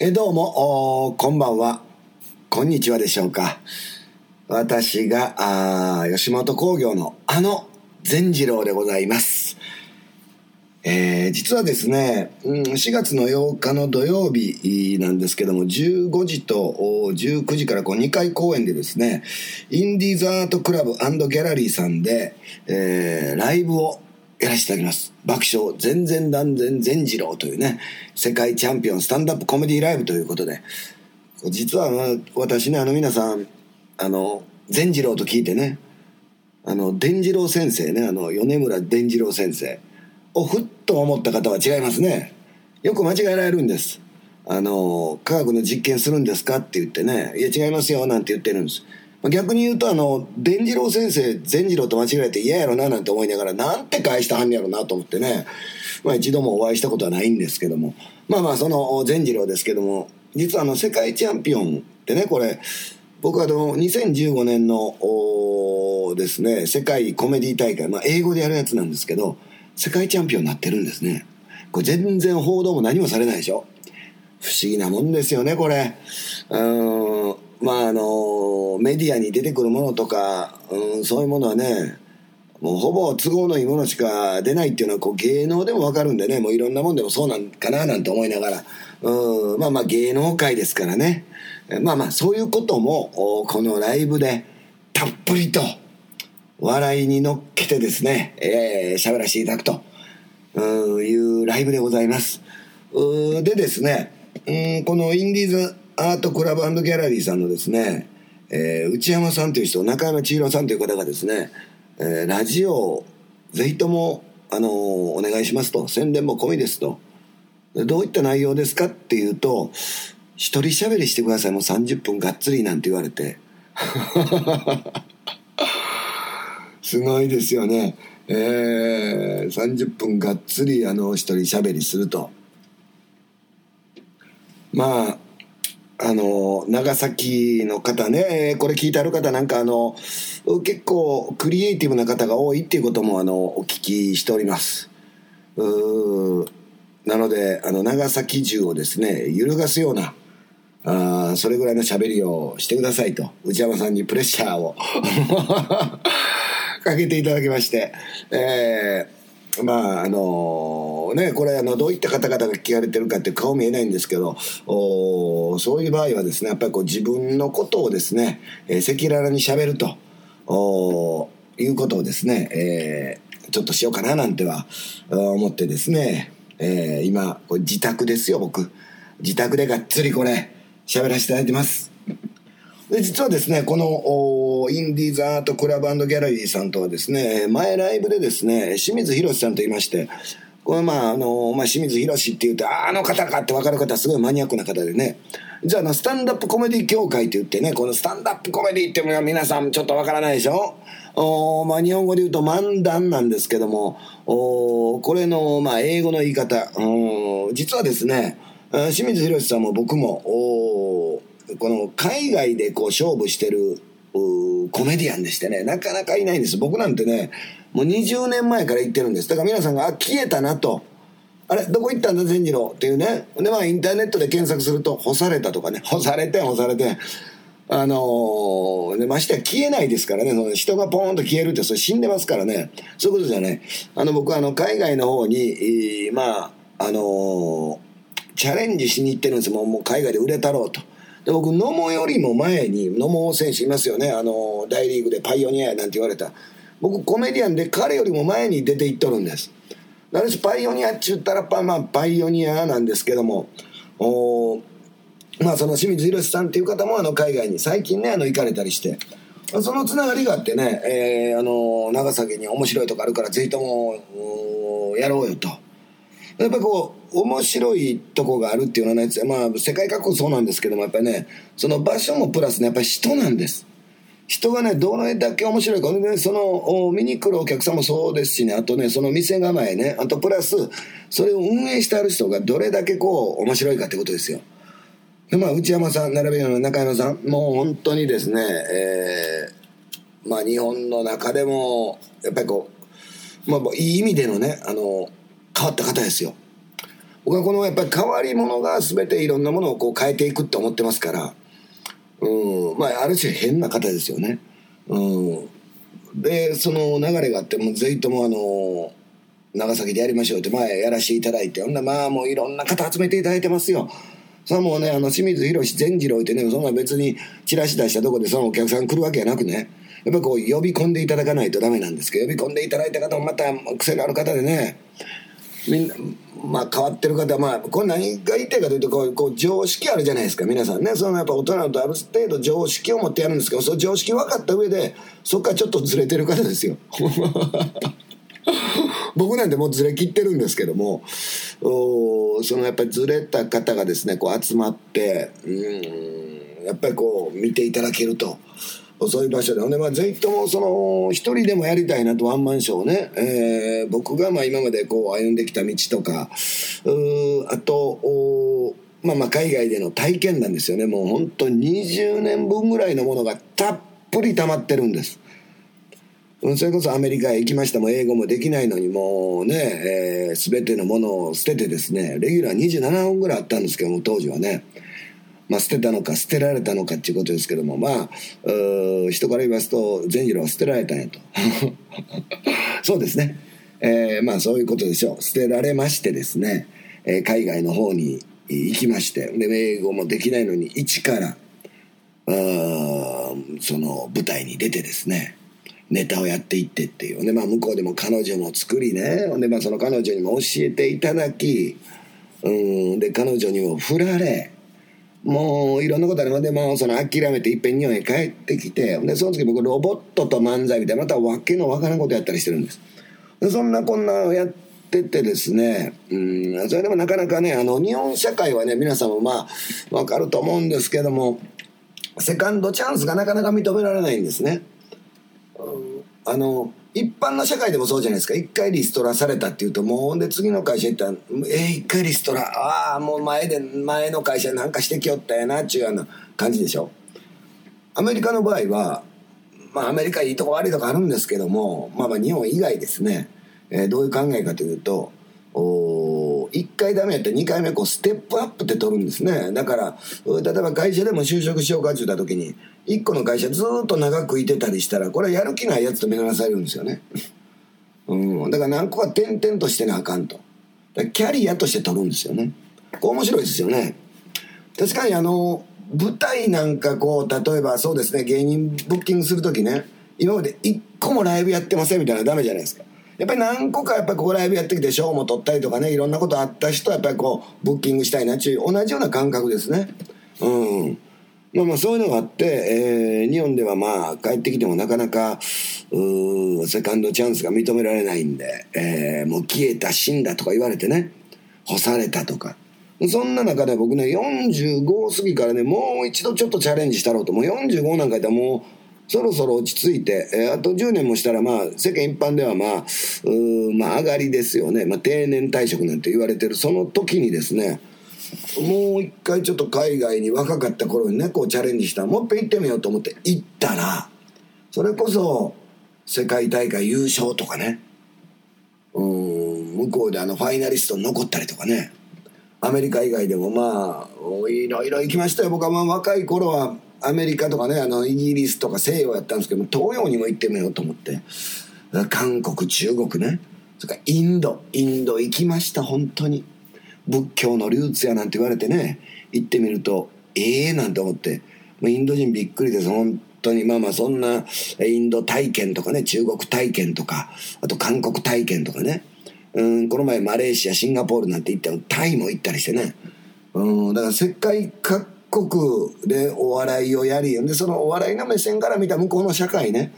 えどうも。こんばんは。こんにちはでしょうか。私があ吉本興業のあの善次郎でございます。えー、実はですね、うん、4月の8日の土曜日なんですけども、15時と19時からこう2回公演でですね、インディーズアートクラブギャラリーさんで、えー、ライブをやらせていただきます。爆笑、全然断然善次郎というね、世界チャンピオンスタンダップコメディライブということで、実は、私ね、あの皆さん、あの、善次郎と聞いてね、あの、伝次郎先生ね、あの、米村伝次郎先生をふっと思った方は違いますね。よく間違えられるんです。あの、科学の実験するんですかって言ってね、いや違いますよ、なんて言ってるんです。逆に言うとあの伝次郎先生善次郎と間違えて嫌やろななんて思いながらなんて返したはんやろなと思ってね、まあ、一度もお会いしたことはないんですけども。まあまあその善次郎ですけども。実はあの世界チャンピオンってねこれ僕はあの2015年のですね世界コメディ大会、まあ、英語でやるやつなんですけど世界チャンピオンになってるんですね。これ全然報道も何もされないでしょ。不思議なもんですよねこれ。うん。まああのメディアに出てくるものとか、うん、そういうものはねもうほぼ都合のいいものしか出ないっていうのはこう芸能でも分かるんでねもういろんなもんでもそうなんかななんて思いながら、うん、まあまあ芸能界ですからねまあまあそういうこともこのライブでたっぷりと笑いに乗っけてですねえー、喋らせていただくというライブでございます。でですね、うん、このインディーズアートクラブギャラリーさんのですね、えー、内山さんという人、中山千尋さんという方がですね、えー、ラジオぜひとも、あのー、お願いしますと、宣伝も込みですと。どういった内容ですかっていうと、一人喋りしてください、もう30分がっつりなんて言われて。すごいですよね。えー、30分がっつり、あの、一人喋りすると。まあ、あの、長崎の方ね、これ聞いてある方なんかあの、結構クリエイティブな方が多いっていうこともあの、お聞きしております。うなので、あの、長崎中をですね、揺るがすような、あそれぐらいの喋りをしてくださいと、内山さんにプレッシャーを かけていただきまして、えーまああのねこれあのどういった方々が聞かれてるかって顔見えないんですけどおそういう場合はですねやっぱりこう自分のことをですね赤裸々にしゃべるとおいうことをですね、えー、ちょっとしようかななんては思ってですね、えー、今これ自宅ですよ僕。自宅でがっつりこれ喋らせていただいてます。で実はですねこのインディーズアートクラブギャラリーさんとはですね前ライブでですね清水宏さんと言いましてこれまああの、まあ、清水宏って言うとあの方かって分かる方すごいマニアックな方でね。じゃあのスタンダップコメディ協会って言ってねこのスタンダップコメディっていうのは皆さんちょっと分からないでしょ？おまあ、日本語で言うと漫談なんですけどもおこれの、まあ、英語の言い方。実はですね清水宏さんも僕もおこの海外でこう勝負してるコメディアンでしてねなかなかいないんです。僕なんてねもう20年前から言ってるんです。だから皆さんがあ消えたなと。あれどこ行ったんだ善次郎。っていうね。でまあインターネットで検索すると干されたとかね。干されて干されて。あのー、ましてや消えないですからね。その人がポーンと消えるってそれ死んでますからね。そういうことじゃない。あの僕はあの海外の方に、まああのー、チャレンジしに行ってるんです。もうもう海外で売れたろうと。で僕野茂よりも前に野茂選手いますよね。あの大リーグでパイオニアなんて言われた。僕コメディアンで彼よりも前に出ていっとるんです。なのパイオニアっちゅったらまあパイオニアなんですけども。おまあその清水宏さんっていう方もあの海外に最近ねあの行かれたりして。そのつながりがあってね、えー、あの長崎に面白いとこあるからぜひともやろうよと。やっぱこう面白いとこがあるっていうのはねまあ世界各国そうなんですけどもやっぱりねその場所もプラスねやっぱり人なんです。人がねどれだけ面白いか、ね、その見に来るお客さんもそうですしねあとねその店構えねあとプラスそれを運営してある人がどれだけこう面白いかってことですよ。でまあ内山さん並べる中山さんもう本当にですねえー、まあ日本の中でもやっぱりこうまあいい意味でのねあの変わった方ですよ。僕はこのやっぱり変わり者が全ていろんなものをこう変えていくって思ってますからうんまあある種変な方ですよね。うん。でその流れがあってもうぜひともあの長崎でやりましょうって前やらせていただいてほんなまあもういろんな方集めていただいてますよ。それはもうねあの清水宏善次郎ってねそんな別にチラシ出したとこでそのお客さん来るわけやなくね。やっぱこう呼び込んでいただかないとダメなんですけど呼び込んでいただいた方もまた癖のある方でねみんなまあ変わってる方まあこれ何が言いたいかというとこうこう常識あるじゃないですか皆さんねそのやっぱ大人だとある程度常識を持ってやるんですけどその常識分かった上でそっからちょっとずれてる方ですよ 僕なんてもうずれ切ってるんですけどもそのやっぱりずれた方がですねこう集まってうんやっぱりこう見ていただけると。そういう場所で。ほんで、まあ、ぜひとも、その、一人でもやりたいなと、ワンマンショーをね、えー、僕が、まあ、今までこう、歩んできた道とか、うあと、おまあまあ、海外での体験なんですよね。もう本当20年分ぐらいのものがたっぷり溜まってるんです。それこそアメリカへ行きましたも英語もできないのにもうね、えー、全てのものを捨ててですね、レギュラー27本ぐらいあったんですけども、当時はね。まあ、捨てたのか捨てられたのかっていうことですけどもまあ人から言いますと善次郎は捨てられたんやと。そうですね、えー、まあそういうことでしょう。捨てられましてですね、えー、海外の方に行きましてで英語もできないのに一からその舞台に出てですねネタをやっていってっていう。で、まあ、向こうでも彼女も作りねで、まあ、その彼女にも教えていただきうんで彼女にも振られもういろんなことあるのでもうその諦めていっぺん日本へ帰ってきてでその時僕ロボットと漫才みたいなまたわけのわからんことやったりしてるんです。でそんなこんなやっててですねうんそれでもなかなかねあの日本社会はね皆さんもまあわかると思うんですけどもセカンドチャンスがなかなか認められないんですね、あの一般の社会でもそうじゃないですか。一回リストラされたっていうともうほんで次の会社行ったら「えー、一回リストラああもう前で前の会社なんかしてきよったやな」っちゅうような感じでしょ。アメリカの場合はまあアメリカいいとこ悪いとこあるんですけどもまあまあ日本以外ですね、えー、どういう考えかというと1回ダメやったら2回目こうステップアップって取るんですね。だから例えば会社でも就職しようかって言った時に1個の会社ずっと長くいてたりしたらこれはやる気ないやつと見なされるんですよね。うん。だから何個か点々としてなあかんと。キャリアとして取るんですよね。こう面白いですよね。確かにあの舞台なんかこう例えばそうですね芸人ブッキングする時ね今まで1個もライブやってませんみたいなダメじゃないですか。やっぱり何個かやっぱこうライブやってきて賞も取ったりとかねいろんなことあった人はやっぱりこうブッキングしたいなっていう同じような感覚ですね。うん。まあまあそういうのがあって、えー、日本ではまあ帰ってきてもなかなかうセカンドチャンスが認められないんで、えー、もう消えた死んだとか言われてね干されたとか。そんな中で僕ね45過ぎからねもう一度ちょっとチャレンジしたろうと。もう45なんかいったらもうそろそろ落ち着いて、えー、あと10年もしたら、まあ、世間一般では、まあ、うまあ、上がりですよね。まあ、定年退職なんて言われてる、その時にですね、もう一回ちょっと海外に若かった頃にね、こうチャレンジしたもう一遍行ってみようと思って行ったら、それこそ、世界大会優勝とかね、うん、向こうであの、ファイナリストに残ったりとかね、アメリカ以外でもまあ、いろいろ行きましたよ。僕はまあ若い頃は、アメリカとかねあのイギリスとか西洋やったんですけど東洋にも行ってみようと思って。韓国中国ね。それからインド。インド行きました本当に。仏教のルーツやなんて言われてね。行ってみるとええー、なんて思って。インド人びっくりです。本当に。まあまあそんなインド体験とかね中国体験とかあと韓国体験とかね。うんこの前マレーシアシンガポールなんて行ったらタイも行ったりしてね。うんだから世界各国でお笑いをやりでそのお笑いの目線から見た向こうの社会ね。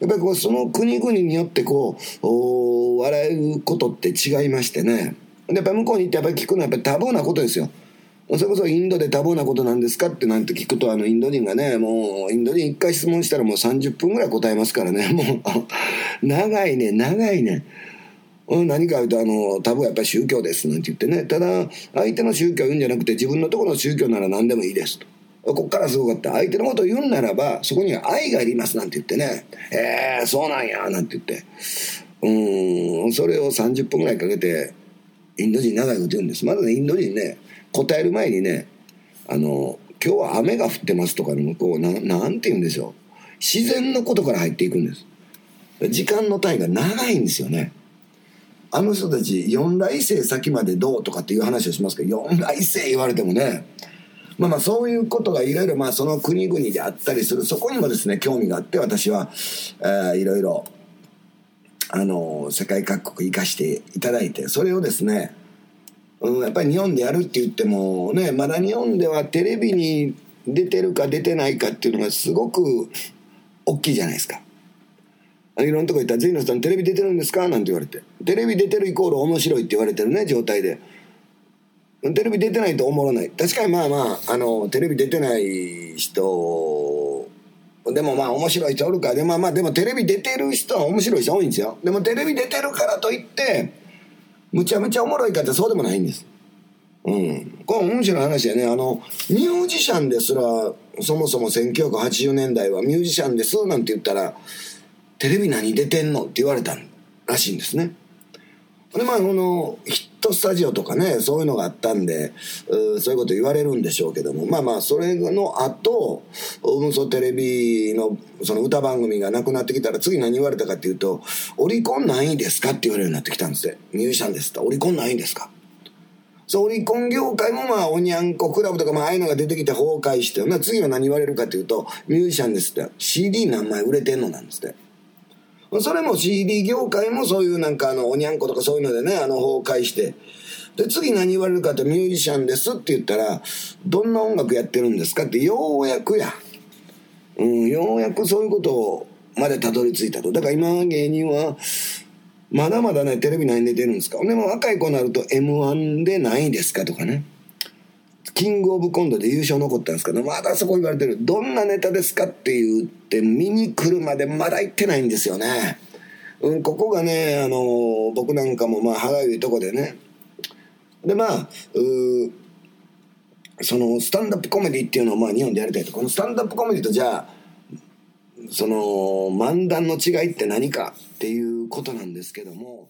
やっぱりこうその国々によってこうお笑うことって違いましてね。でやっぱ向こうに行ってやっぱり聞くのはやっぱり多忙なことですよ。それこそインドで多忙なことなんですかってなんて聞くとあのインド人がねもうインド人一回質問したらもう30分ぐらい答えますからね。もう長いね長いね。何か言うとあのタブはやっぱり宗教ですなんて言ってね。ただ相手の宗教を言うんじゃなくて自分のところの宗教なら何でもいいですと。ここからすごかった。相手のことを言うならばそこには愛がありますなんて言ってね「えー、そうなんや」なんて言って。うんそれを30分ぐらいかけてインド人長いこと言うんです。まずねインド人ね答える前にねあの今日は雨が降ってますとかの向こうななんて言うんでしょう。自然のことから入っていくんです。時間の単位が長いんですよね。あの人たち四来世先までどうとかっていう話をしますけど四来世言われてもねまあまあそういうことがいろいろまあその国々であったりするそこにもですね興味があって私は、えー、いろいろあの世界各国行かしていただいてそれをですね、うん、やっぱり日本でやるって言ってもねまだ日本ではテレビに出てるか出てないかっていうのがすごく大きいじゃないですか。いろんなとこ行ったら「ゼイノさんテレビ出てるんですか?」なんて言われて。テレビ出てるイコール面白いって言われてるね状態で。テレビ出てないとおもろない。確かにまあまああのテレビ出てない人でもまあ面白い人おるか。でまあまあでもテレビ出てる人は面白い人多いんですよ。でもテレビ出てるからといってむちゃむちゃおもろいかってそうでもないんです。うん。これ面白い話やね。あのミュージシャンですらそもそも1980年代はミュージシャンですなんて言ったらテレビ何出てんの？って言われたらしいんですねでまあこのヒットスタジオとかねそういうのがあったんでそういうこと言われるんでしょうけどもまあまあそれの後うんそテレビのその歌番組がなくなってきたら次何言われたかっていうと「オリコン何位ですか?」って言われるようになってきたんですって「ミュージシャンです」って「オリコン何位ですか?」そうオリコン業界もまあおにゃんこクラブとかまあああいうのが出てきて崩壊して次は何言われるかっていうと「ミュージシャンです」って CD 何枚売れてんのなんですって。それも CD 業界もそういうなんかあのおにゃんことかそういうのでねあの崩壊して。で次何言われるかってミュージシャンですって言ったらどんな音楽やってるんですか？ってようやくや、うん、ようやくそういうことまでたどり着いたと。だから今芸人はまだまだねテレビ何出てるんですか？でも若い子になると m 1で何位ですか？とかね。キングオブコントで優勝残ったんですけどまだそこ言われてる。どんなネタですかって言って見に来るまでまだ行ってないんですよね。うん、ここがね、あの僕なんかもまあ歯がゆいとこでね。でまあそのスタンダップコメディっていうのをまあ日本でやりたいと。このスタンダップコメディとじゃあその漫談の違いって何かっていうことなんですけども。